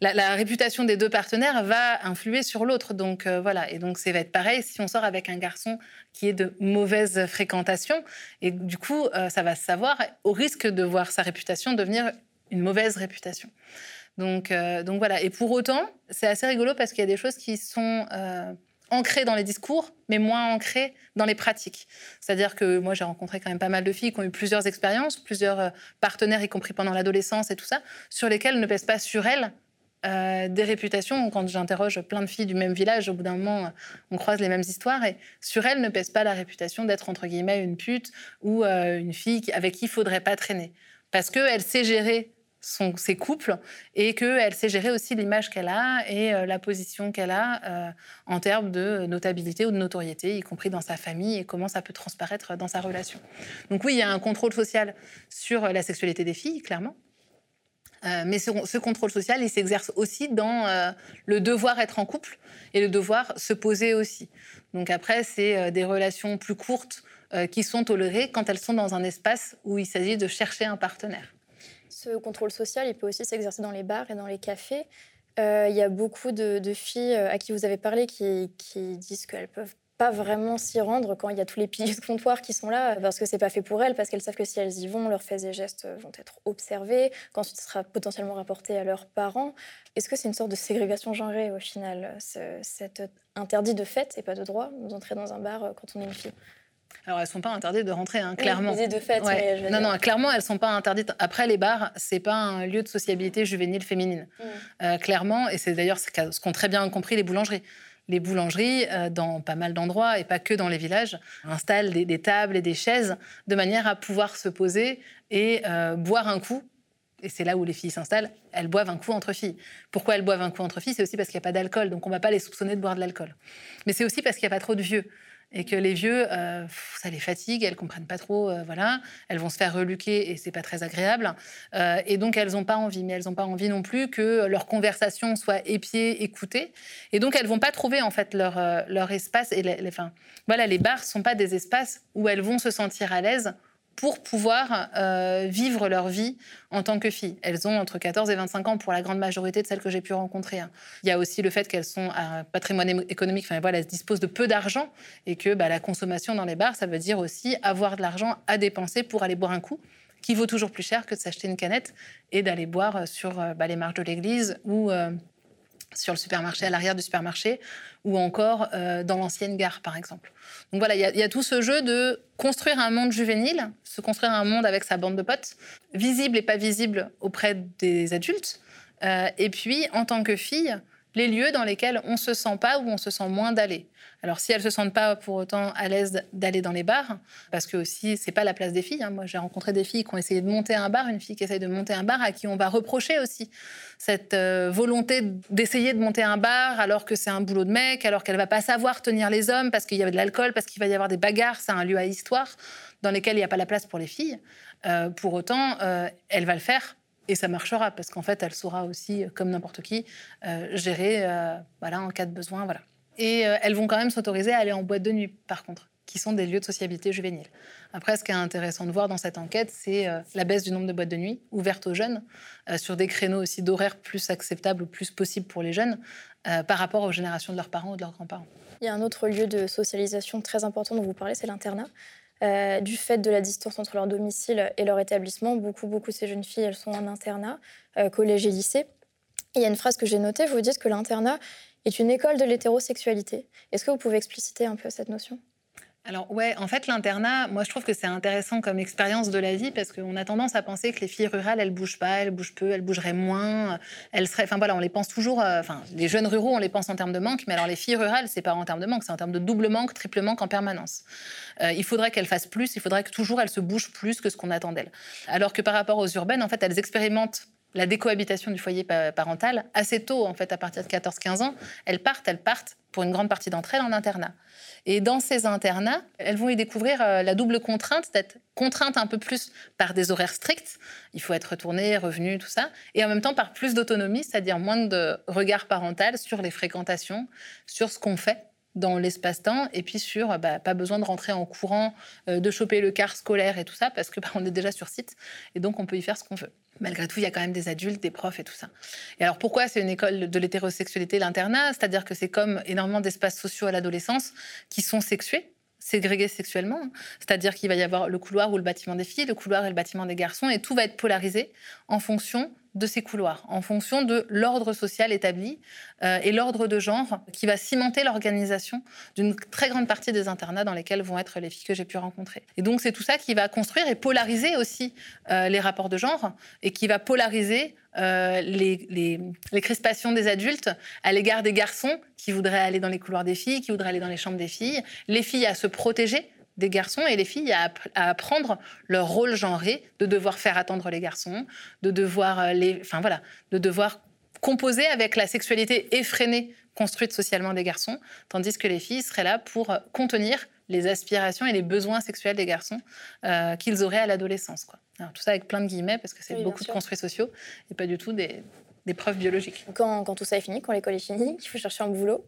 la, réputation des deux partenaires va influer sur l'autre. Donc euh, voilà, et donc ça va être pareil si on sort avec un garçon qui est de mauvaise fréquentation, et du coup euh, ça va se savoir au risque de voir sa réputation devenir une mauvaise réputation. Donc, euh, donc voilà. Et pour autant, c'est assez rigolo parce qu'il y a des choses qui sont ancré dans les discours, mais moins ancré dans les pratiques. C'est-à-dire que moi, j'ai rencontré quand même pas mal de filles qui ont eu plusieurs expériences, plusieurs euh, partenaires, y compris pendant l'adolescence et tout ça, sur lesquels ne pèsent pas sur elles euh, des réputations. Quand j'interroge plein de filles du même village, au bout d'un moment, on croise les mêmes histoires et sur elles ne pèse pas la réputation d'être entre guillemets une pute ou euh, une fille avec qui il faudrait pas traîner. Parce qu'elle sait gérer ses couples et qu'elle sait gérer aussi l'image qu'elle a et euh, la position qu'elle a euh, en termes de notabilité ou de notoriété, y compris dans sa famille et comment ça peut transparaître dans sa relation. Donc oui, il y a un contrôle social sur la sexualité des filles, clairement. Euh, mais ce, contrôle social, il s'exerce aussi dans le devoir être en couple et le devoir se poser aussi. Donc après, c'est des relations plus courtes qui sont tolérées quand elles sont dans un espace où il s'agit de chercher un partenaire. Ce contrôle social, il peut aussi s'exercer dans les bars et dans les cafés. Euh, il y a beaucoup de, filles euh, à qui vous avez parlé qui, disent qu'elles peuvent pas vraiment s'y rendre quand il y a tous les piliers de comptoir qui sont là, parce que c'est pas fait pour elles, parce qu'elles savent que si elles y vont, leurs faits et gestes vont être observés, qu'ensuite ce sera potentiellement rapporté à leurs parents. Est-ce que c'est une sorte de ségrégation genrée au final, cet interdit de fait et pas de droit d'entrer dans un bar euh, quand on est une fille? Alors, elles ne sont pas interdites de rentrer, hein, clairement. Oui, de fait, Non, non, clairement, elles ne sont pas interdites. Après, les bars, c'est pas un lieu de sociabilité juvénile féminine. Mm. Euh, clairement, et c'est d'ailleurs ce qu'ont très bien compris les boulangeries. Les boulangeries, euh, dans pas mal d'endroits, et pas que dans les villages, installent des, tables et des chaises de manière à pouvoir se poser et euh, boire un coup et c'est là où les filles s'installent, elles boivent un coup entre filles. Pourquoi elles boivent un coup entre filles? C'est aussi parce qu'il n'y a pas d'alcool, donc on ne va pas les soupçonner de boire de l'alcool. Mais c'est aussi parce qu'il n'y a pas trop de vieux. Et que les vieux, euh, ça les fatigue, elles comprennent pas trop, euh, voilà, elles vont se faire reluquer et c'est pas très agréable. Euh, et donc elles n'ont pas envie, mais elles n'ont pas envie non plus que leur conversation soit épiée, écoutée. Et donc elles vont pas trouver en fait leur, leur espace. Et les, enfin, voilà, les bars sont pas des espaces où elles vont se sentir à l'aise pour pouvoir euh, vivre leur vie en tant que filles. Elles ont entre 14 et 25 ans pour la grande majorité de celles que j'ai pu rencontrer. Hein. Il y a aussi le fait qu'elles sont à patrimoine économique, enfin elles disposent de peu d'argent et que bah, la consommation dans les bars, ça veut dire aussi avoir de l'argent à dépenser pour aller boire un coup qui vaut toujours plus cher que de s'acheter une canette et d'aller boire sur euh, bah, les marches de l'église ou euh, sur le supermarché, à l'arrière du supermarché, ou encore euh, dans l'ancienne gare, par exemple. Donc voilà, il y, a tout ce jeu de construire un monde juvénile, se construire un monde avec sa bande de potes, visible et pas visible auprès des adultes, euh, et puis, en tant que fille, les lieux dans lesquels on se sent pas ou on se sent moins d'aller. Alors si elles se sentent pas pour autant à l'aise d'aller dans les bars, parce que aussi c'est pas la place des filles. Hein. Moi j'ai rencontré des filles qui ont essayé de monter un bar, une fille qui essaye de monter un bar à qui on va reprocher aussi cette euh, volonté d'essayer de monter un bar alors que c'est un boulot de mec, alors qu'elle va pas savoir tenir les hommes parce qu'il y a de l'alcool, parce qu'il va y avoir des bagarres. C'est un lieu à histoire dans lequel il n'y a pas la place pour les filles. Euh, pour autant, euh, elle va le faire et ça marchera parce qu'en fait, elle saura aussi, comme n'importe qui, euh, gérer euh, voilà, en cas de besoin. Voilà. Et euh, elles vont quand même s'autoriser à aller en boîte de nuit, par contre, qui sont des lieux de sociabilité juvénile. Après, ce qui est intéressant de voir dans cette enquête, c'est la baisse du nombre de boîtes de nuit ouvertes aux jeunes, sur des créneaux aussi d'horaires plus acceptables ou plus possibles pour les jeunes, par rapport aux générations de leurs parents ou de leurs grands-parents. Il y a un autre lieu de socialisation très important dont vous parlez, c'est l'internat. Euh, du fait de la distance entre leur domicile et leur établissement, beaucoup, beaucoup de ces jeunes filles, elles sont en internat, euh, collège et lycée. il y a une phrase que j'ai notée, vous dites que l'internat est une école de l'hétérosexualité. Est-ce que vous pouvez expliciter un peu cette notion? Alors ouais, en fait l'internat, moi je trouve que c'est intéressant comme expérience de la vie parce qu'on a tendance à penser que les filles rurales elles bougent pas, elles bougent peu, elles bougeraient moins, elles seraient, enfin voilà, on les pense toujours, euh, enfin les jeunes ruraux on les pense en termes de manque, mais alors les filles rurales c'est pas en termes de manque, c'est en termes de double manque, triple manque en permanence. Euh, il faudrait qu'elles fassent plus, il faudrait que toujours elles se bougent plus que ce qu'on attend d'elles. Alors que par rapport aux urbaines, en fait elles expérimentent la décohabitation du foyer parental assez tôt, en fait, à partir de 14-15 ans. Elles partent, elles partent, pour une grande partie d'entre elles, en internat. Et dans ces internats, elles vont y découvrir euh, la double contrainte, d'être contrainte un peu plus par des horaires stricts, il faut être retourné, revenu, tout ça, et en même temps par plus d'autonomie, c'est-à-dire moins de regard parental sur les fréquentations, sur ce qu'on fait dans l'espace-temps, et puis sur bah, pas besoin de rentrer en courant, euh, de choper le car scolaire et tout ça, parce que bah, on est déjà sur site, et donc on peut y faire ce qu'on veut. Malgré tout, il y a quand même des adultes, des profs et tout ça. Et alors pourquoi c'est une école de l'hétérosexualité, l'internat? C'est-à-dire que c'est comme énormément d'espaces sociaux à l'adolescence qui sont sexués, ségrégés sexuellement. C'est-à-dire qu'il va y avoir le couloir ou le bâtiment des filles, le couloir et le bâtiment des garçons, et tout va être polarisé en fonction de ces couloirs, en fonction de l'ordre social établi euh, et l'ordre de genre qui va cimenter l'organisation d'une très grande partie des internats dans lesquels vont être les filles que j'ai pu rencontrer. Et donc c'est tout ça qui va construire et polariser aussi euh, les rapports de genre et qui va polariser euh, les, crispations des adultes à l'égard des garçons qui voudraient aller dans les couloirs des filles, qui voudraient aller dans les chambres des filles, les filles à se protéger des garçons et les filles à, apprendre leur rôle genré, de devoir faire attendre les garçons, de devoir euh, les, enfin voilà, de devoir composer avec la sexualité effrénée construite socialement des garçons, tandis que les filles seraient là pour euh, contenir les aspirations et les besoins sexuels des garçons euh, qu'ils auraient à l'adolescence. tout ça avec plein de guillemets parce que c'est beaucoup de construits sociaux et pas du tout des, des preuves biologiques. Quand, tout ça est fini, quand l'école est finie, il faut chercher un boulot.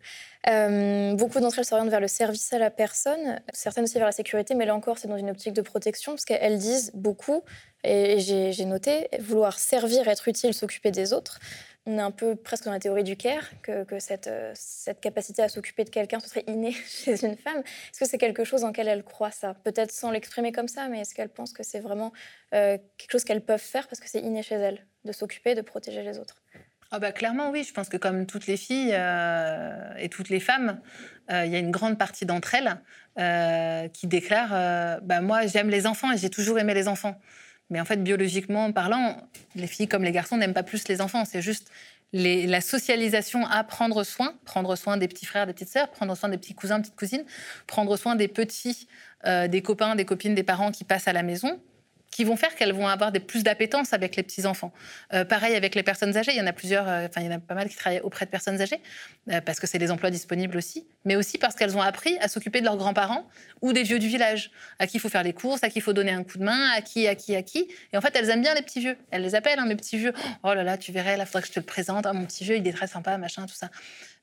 Euh, beaucoup d'entre elles s'orientent vers le service à la personne, certaines aussi vers la sécurité, mais là encore, c'est dans une optique de protection, parce qu'elles disent beaucoup, et j'ai noté, vouloir servir, être utile, s'occuper des autres. On est un peu presque dans la théorie du care, que, cette, cette, capacité à s'occuper de quelqu'un, ce serait inné chez une femme. Est-ce que c'est quelque chose en lequel elles croient ça? Peut-être sans l'exprimer comme ça, mais est-ce qu'elles pensent que c'est vraiment euh, quelque chose qu'elles peuvent faire parce que c'est inné chez elles, de s'occuper, de protéger les autres? Ah bah clairement oui, je pense que comme toutes les filles euh, et toutes les femmes, euh, il y a une grande partie d'entre elles euh, qui déclarent bah moi j'aime les enfants et j'ai toujours aimé les enfants. Mais en fait biologiquement parlant, les filles comme les garçons n'aiment pas plus les enfants. C'est juste la socialisation à prendre soin, prendre soin des petits frères, des petites sœurs, prendre soin des petits cousins, petites cousines, prendre soin des petits, des copains, des copines, des parents qui passent à la maison qui vont faire qu'elles vont avoir des plus d'appétence avec les petits-enfants. Euh, pareil avec les personnes âgées, il y en a plusieurs, euh, il y en a pas mal qui travaillent auprès de personnes âgées, euh, parce que c'est les emplois disponibles aussi, mais aussi parce qu'elles ont appris à s'occuper de leurs grands-parents ou des vieux du village, à qui il faut faire les courses, à qui il faut donner un coup de main, à qui, à qui, à qui. Et en fait, elles aiment bien les petits vieux. Elles les appellent, hein, mes petits vieux. Oh là là, tu verrais, là, faudrait que je te le présente. Oh, mon petit vieux, il est très sympa, machin, tout ça.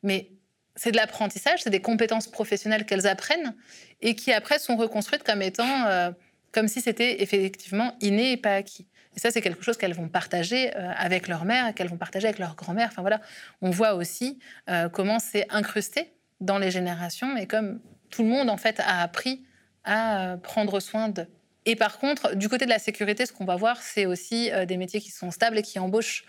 Mais c'est de l'apprentissage, c'est des compétences professionnelles qu'elles apprennent et qui après sont reconstruites comme étant comme si c'était effectivement inné et pas acquis. Et ça, c'est quelque chose qu'elles vont partager euh, avec leur mère, qu'elles vont partager avec leur grand-mère. Enfin voilà, on voit aussi euh, comment c'est incrusté dans les générations et comme tout le monde en fait a appris à euh, prendre soin de. Et par contre, du côté de la sécurité, ce qu'on va voir, c'est aussi des métiers qui sont stables et qui embauchent,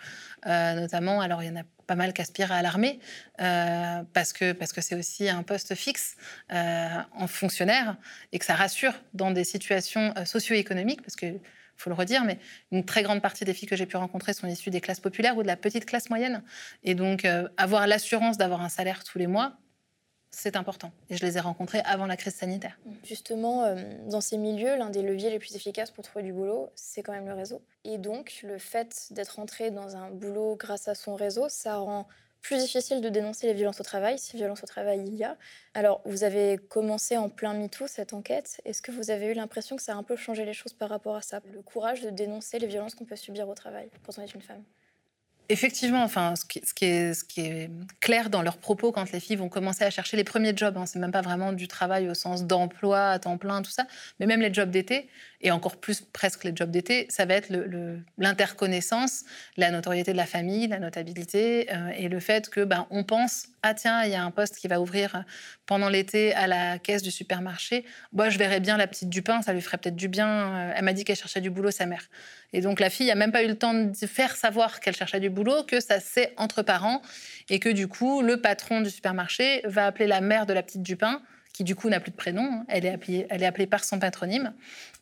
notamment. Alors, il y en a pas mal qui aspirent à l'armée, parce que parce que c'est aussi un poste fixe en fonctionnaire et que ça rassure dans des situations socio-économiques, parce que faut le redire, mais une très grande partie des filles que j'ai pu rencontrer sont issues des classes populaires ou de la petite classe moyenne. Et donc, euh, avoir l'assurance d'avoir un salaire tous les mois, c'est important. Et je les ai rencontrées avant la crise sanitaire. Justement, euh, dans ces milieux, l'un des leviers les plus efficaces pour trouver du boulot, c'est quand même le réseau. Et donc, le fait d'être entré dans un boulot grâce à son réseau, ça rend plus difficile de dénoncer les violences au travail, si violence au travail il y a. Alors, vous avez commencé en plein MeToo cette enquête. Est-ce que vous avez eu l'impression que ça a un peu changé les choses par rapport à ça? Le courage de dénoncer les violences qu'on peut subir au travail quand on est une femme? Effectivement, enfin, ce qui, est, clair dans leurs propos quand les filles vont commencer à chercher les premiers jobs, hein, c'est même pas vraiment du travail au sens d'emploi à temps plein, tout ça, mais même les jobs d'été, et encore plus presque les jobs d'été, ça va être l'interconnaissance, la notoriété de la famille, la notabilité, euh, et le fait que ben, on pense ah tiens, il y a un poste qui va ouvrir pendant l'été à la caisse du supermarché. Moi, je verrais bien la petite Dupin, ça lui ferait peut-être du bien. Euh, elle m'a dit qu'elle cherchait du boulot, sa mère. Et donc la fille a même pas eu le temps de faire savoir qu'elle cherchait du boulot, que ça c'est entre parents, et que du coup, le patron du supermarché va appeler la mère de la petite Dupin qui du coup n'a plus de prénom, hein. elle, est appelée, elle est appelée par son patronyme,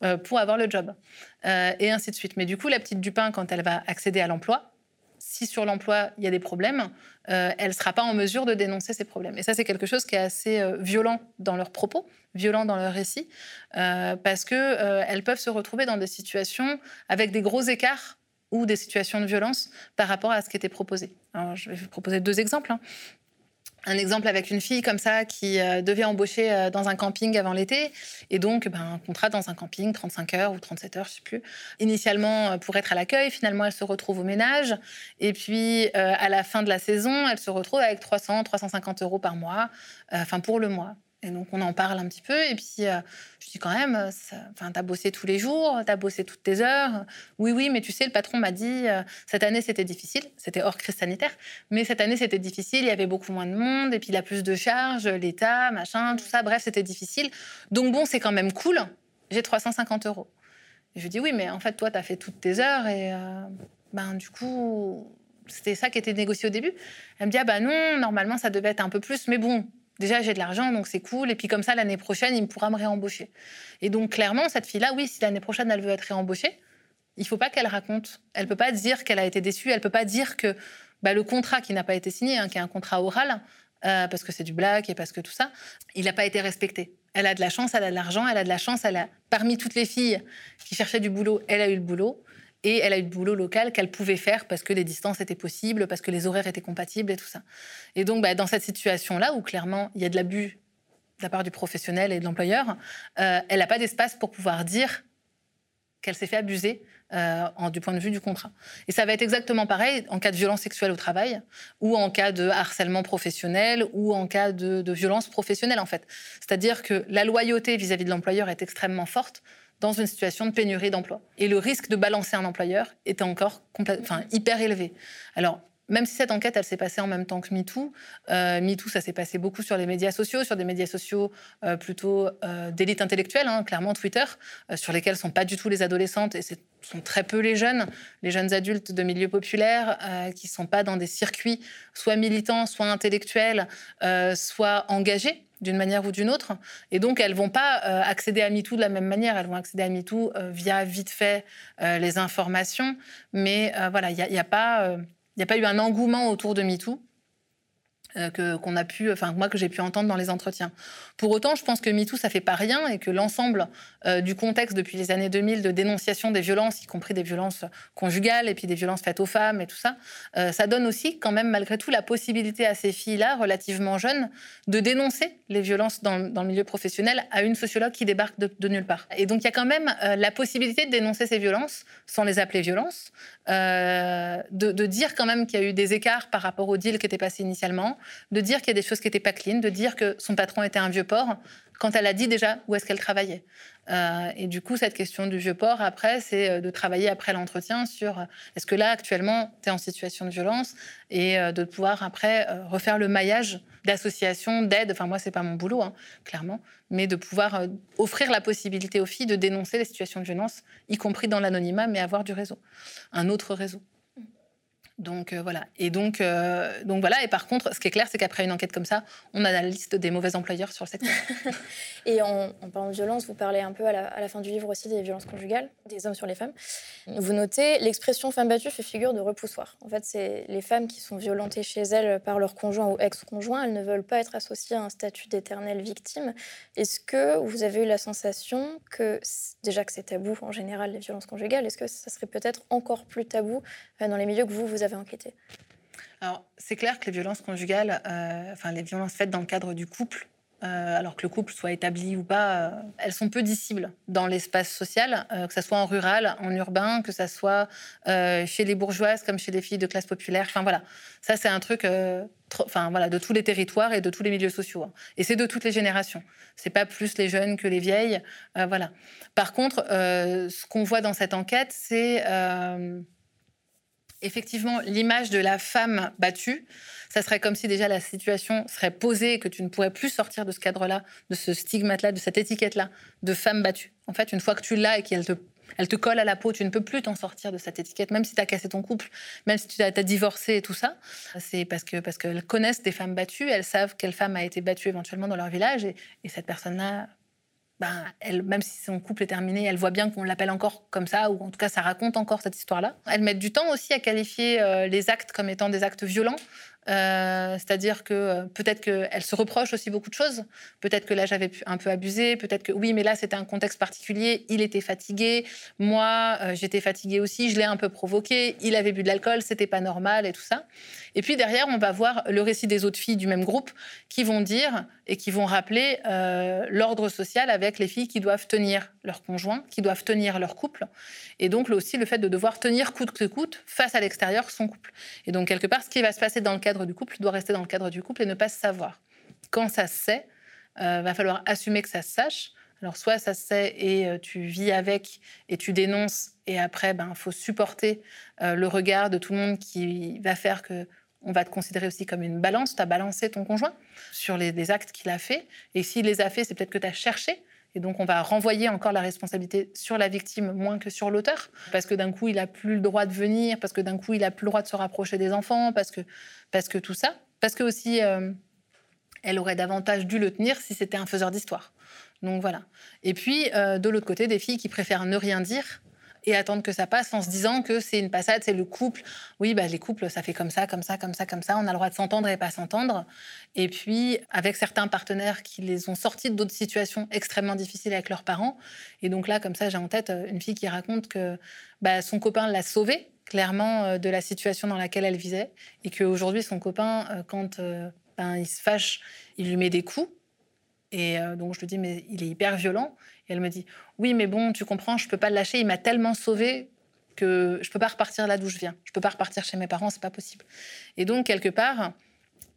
euh, pour avoir le job. Euh, et ainsi de suite. Mais du coup, la petite Dupin, quand elle va accéder à l'emploi, si sur l'emploi il y a des problèmes, euh, elle ne sera pas en mesure de dénoncer ces problèmes. Et ça, c'est quelque chose qui est assez violent dans leurs propos, violent dans leurs récits, parce qu'elles peuvent se retrouver dans des situations avec des gros écarts ou des situations de violence par rapport à ce qui était proposé. je vais vous proposer deux exemples. Hein un exemple avec une fille comme ça qui euh, devait embaucher euh, dans un camping avant l'été. Et donc ben, un contrat dans un camping 35 heures ou 37 heures je sais plus. Initialement euh, pour être à l'accueil finalement elle se retrouve au ménage. Et puis à la fin de la saison elle se retrouve avec 300 350 euros par mois enfin pour le mois et donc, on en parle un petit peu. Et puis, euh, je dis quand même, enfin, t'as bossé tous les jours, t'as bossé toutes tes heures. Oui, oui, mais tu sais, le patron m'a dit, euh, cette année, c'était difficile. C'était hors crise sanitaire. Mais cette année, c'était difficile. Il y avait beaucoup moins de monde. Et puis, il a plus de charges, l'État, machin, tout ça. Bref, c'était difficile. Donc, bon, c'est quand même cool. J'ai 350 euros. Et je dis, oui, mais en fait, toi, t'as fait toutes tes heures. Et euh, ben, du coup, c'était ça qui était négocié au début. Elle me dit, ah ben non, normalement, ça devait être un peu plus. Mais bon, déjà j'ai de l'argent, donc c'est cool. Et puis comme ça, l'année prochaine, il pourra me réembaucher. Et donc clairement, cette fille-là, oui, si l'année prochaine, elle veut être réembauchée, il faut pas qu'elle raconte. Elle peut pas dire qu'elle a été déçue. Elle peut pas dire que bah, le contrat qui n'a pas été signé, hein, qui est un contrat oral, euh, parce que c'est du black et parce que tout ça, il n'a pas été respecté. Elle a de la chance, elle a de l'argent, elle a de la chance, elle a, parmi toutes les filles qui cherchaient du boulot, elle a eu le boulot. Et elle a eu le boulot local qu'elle pouvait faire parce que les distances étaient possibles, parce que les horaires étaient compatibles et tout ça. Et donc, bah, dans cette situation-là, où clairement il y a de l'abus de la part du professionnel et de l'employeur, euh, elle n'a pas d'espace pour pouvoir dire qu'elle s'est fait abuser euh, en, du point de vue du contrat. Et ça va être exactement pareil en cas de violence sexuelle au travail, ou en cas de harcèlement professionnel, ou en cas de, violence professionnelle, en fait. C'est-à-dire que la loyauté vis à -vis de l'employeur est extrêmement forte dans une situation de pénurie d'emploi. Et le risque de balancer un employeur était encore enfin, hyper élevé. Alors, même si cette enquête, elle s'est passée en même temps que MeToo, euh, MeToo, ça s'est passé beaucoup sur les médias sociaux, sur des médias sociaux euh, plutôt euh, d'élite intellectuelle, hein, clairement Twitter, sur lesquels sont pas du tout les adolescentes et ce sont très peu les jeunes, les jeunes adultes de milieux populaires qui sont pas dans des circuits soit militants, soit intellectuels, soit engagés d'une manière ou d'une autre. Et donc, elles vont pas euh, accéder à MeToo de la même manière. Elles vont accéder à MeToo euh, via vite fait euh, les informations. Mais voilà, il n'y a, a, pas, a pas eu un engouement autour de MeToo. Euh, que qu'on a pu, enfin moi que j'ai pu entendre dans les entretiens. Pour autant, je pense que MeToo ça fait pas rien et que l'ensemble euh, du contexte depuis les années 2000 de dénonciation des violences, y compris des violences conjugales et puis des violences faites aux femmes et tout ça, euh, ça donne aussi quand même malgré tout la possibilité à ces filles-là relativement jeunes de dénoncer les violences dans, le milieu professionnel à une sociologue qui débarque de, de nulle part. Et donc il y a quand même la possibilité de dénoncer ces violences sans les appeler violences, de, de dire quand même qu'il y a eu des écarts par rapport au deal qui était passé initialement de dire qu'il y a des choses qui n'étaient pas clean, de dire que son patron était un vieux porc, quand elle a dit déjà où est-ce qu'elle travaillait. Euh, et du coup, cette question du vieux port, après, c'est euh, de travailler après l'entretien sur euh, est-ce que là, actuellement, tu es en situation de violence et de pouvoir après refaire le maillage d'associations, d'aide. Enfin, moi, c'est pas mon boulot, hein, clairement, mais de pouvoir offrir la possibilité aux filles de dénoncer les situations de violence, y compris dans l'anonymat, mais avoir du réseau, un autre réseau. Donc euh, voilà. Et donc, euh, donc voilà. Et par contre, ce qui est clair, c'est qu'après une enquête comme ça, on a la liste des mauvais employeurs sur le secteur. et en, parlant de violence, vous parlez un peu à la, fin du livre aussi des violences conjugales, des hommes sur les femmes. Vous notez l'expression femme battue fait figure de repoussoir. En fait, c'est les femmes qui sont violentées chez elles par leur conjoint ou ex-conjoint. Elles ne veulent pas être associées à un statut d'éternelle victime. Est-ce que vous avez eu la sensation que déjà que c'est tabou en général les violences conjugales, est-ce que ça serait peut-être encore plus tabou euh, dans les milieux que vous vous avez enquêtés Alors, c'est clair que les violences conjugales, euh, enfin les violences faites dans le cadre du couple, euh, alors que le couple soit établi ou pas, euh, elles sont peu dissibles dans l'espace social, que ce soit en rural, en urbain, que ce soit chez les bourgeoises comme chez les filles de classe populaire. Enfin voilà, ça c'est un truc enfin voilà, de tous les territoires et de tous les milieux sociaux. Hein. Et c'est de toutes les générations. C'est pas plus les jeunes que les vieilles. voilà. Par contre, ce qu'on voit dans cette enquête, c'est effectivement, l'image de la femme battue, ça serait comme si déjà la situation serait posée et que tu ne pourrais plus sortir de ce cadre-là, de ce stigmate-là, de cette étiquette-là de femme battue. En fait, une fois que tu l'as et qu'elle te, elle te colle à la peau, tu ne peux plus t'en sortir de cette étiquette, même si tu as cassé ton couple, même si tu as, divorcé et tout ça. C'est parce que parce qu'elles connaissent des femmes battues, elles savent quelle femme a été battue éventuellement dans leur village et, et cette personne-là ben, même si son couple est terminé, elle voit bien qu'on l'appelle encore comme ça, ou en tout cas ça raconte encore cette histoire-là. Elle met du temps aussi à qualifier euh, les actes comme étant des actes violents. Euh, c'est-à-dire que euh, peut-être qu'elle se reproche aussi beaucoup de choses. Peut-être que là, j'avais un peu abusé. Peut-être que oui, mais là, c'était un contexte particulier. Il était fatigué. Moi, euh, j'étais fatiguée aussi. Je l'ai un peu provoqué. Il avait bu de l'alcool. C'était pas normal et tout ça. Et puis derrière, on va voir le récit des autres filles du même groupe qui vont dire et qui vont rappeler l'ordre social avec les filles qui doivent tenir leur conjoint, qui doivent tenir leur couple. Et donc aussi le fait de devoir tenir coûte que coûte face à l'extérieur son couple. Et donc quelque part, ce qui va se passer dans le cadre du couple doit rester dans le cadre du couple et ne pas savoir. Quand ça se sait, euh, va falloir assumer que ça se sache. Alors soit ça se sait et euh, tu vis avec et tu dénonces et après ben faut supporter euh, le regard de tout le monde qui va faire que on va te considérer aussi comme une balance, tu as balancé ton conjoint sur les, les actes qu'il a fait et s'il les a fait, c'est peut-être que tu as cherché et donc, on va renvoyer encore la responsabilité sur la victime moins que sur l'auteur, parce que d'un coup, il n'a plus le droit de venir, parce que d'un coup, il n'a plus le droit de se rapprocher des enfants, parce que, parce que tout ça. Parce que aussi, euh, elle aurait davantage dû le tenir si c'était un faiseur d'histoire. Donc voilà. Et puis, euh, de l'autre côté, des filles qui préfèrent ne rien dire et attendre que ça passe en se disant que c'est une passade, c'est le couple. Oui, bah, les couples, ça fait comme ça, comme ça, comme ça, comme ça. On a le droit de s'entendre et pas s'entendre. Et puis, avec certains partenaires qui les ont sortis d'autres situations extrêmement difficiles avec leurs parents. Et donc là, comme ça, j'ai en tête euh, une fille qui raconte que bah, son copain l'a sauvée clairement euh, de la situation dans laquelle elle visait et qu'aujourd'hui, son copain, euh, quand ben, il se fâche, il lui met des coups. Et donc je lui dis, mais il est hyper violent. Et elle me dit Oui, mais bon, tu comprends, je peux pas le lâcher. Il m'a tellement sauvée que je peux pas repartir là d'où je viens. Je peux pas repartir chez mes parents, c'est pas possible. Et donc, quelque part,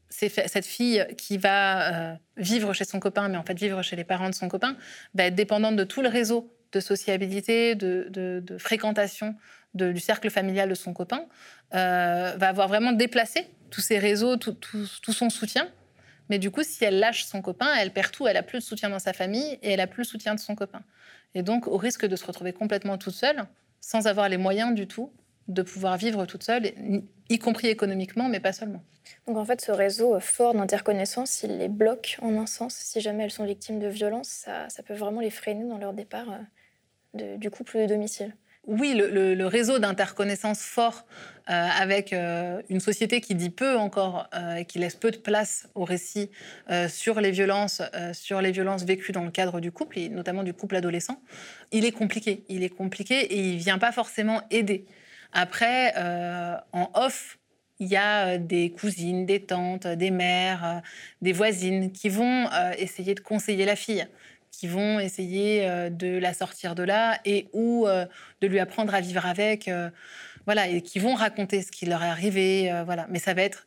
cette fille qui va euh, vivre chez son copain, mais en fait vivre chez les parents de son copain, va être dépendante de tout le réseau de sociabilité, de, fréquentation du cercle familial de son copain, euh, va avoir vraiment déplacé tous ses réseaux, tout son soutien mais du coup, si elle lâche son copain, elle perd tout. Elle a plus de soutien dans sa famille et elle a plus le soutien de son copain. Et donc, au risque de se retrouver complètement toute seule, sans avoir les moyens du tout de pouvoir vivre toute seule, y compris économiquement, mais pas seulement. Donc en fait, ce réseau fort d'interconnaissance, il les bloque en un sens. Si jamais elles sont victimes de violences, ça, peut vraiment les freiner dans leur départ euh, du couple de domicile. Oui, le, réseau d'interconnaissance fort euh, avec euh, une société qui dit peu encore et qui laisse peu de place au récit sur les violences, sur les violences vécues dans le cadre du couple, et notamment du couple adolescent, il est compliqué. Il est compliqué et il vient pas forcément aider. Après, en off, il y a des cousines, des tantes, des mères, des voisines qui vont essayer de conseiller la fille qui vont essayer euh, de la sortir de là et ou euh, de lui apprendre à vivre avec, euh, voilà, et qui vont raconter ce qui leur est arrivé, voilà. Mais ça va être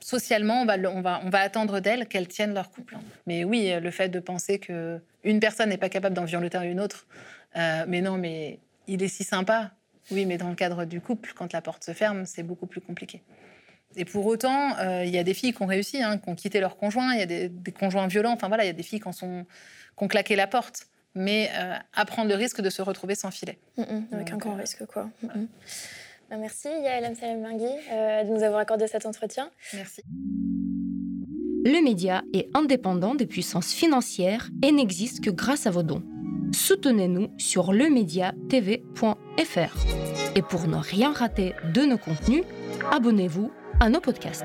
socialement, on va, on va, on va attendre d'elles qu'elles tiennent leur couple. Hein. Mais oui, le fait de penser que une personne n'est pas capable d'en violenter une autre, mais non, mais il est si sympa. Oui, mais dans le cadre du couple, quand la porte se ferme, c'est beaucoup plus compliqué. Et pour autant, il y a des filles qui ont réussi, hein, qui ont quitté leur conjoint, il y a des, des, conjoints violents, enfin voilà, il y a des filles qui en sont qu'on claquait la porte, mais euh, à prendre le risque de se retrouver sans filet. Mm, mm, avec un grand euh, risque, quoi. Mm, bah, merci, Yael Amsalem Bangui, euh, de nous avoir accordé cet entretien. Merci. Le média est indépendant des puissances financières et n'existe que grâce à vos dons. Soutenez-nous sur lemediatv.fr. Et pour ne rien rater de nos contenus, abonnez-vous à nos podcasts.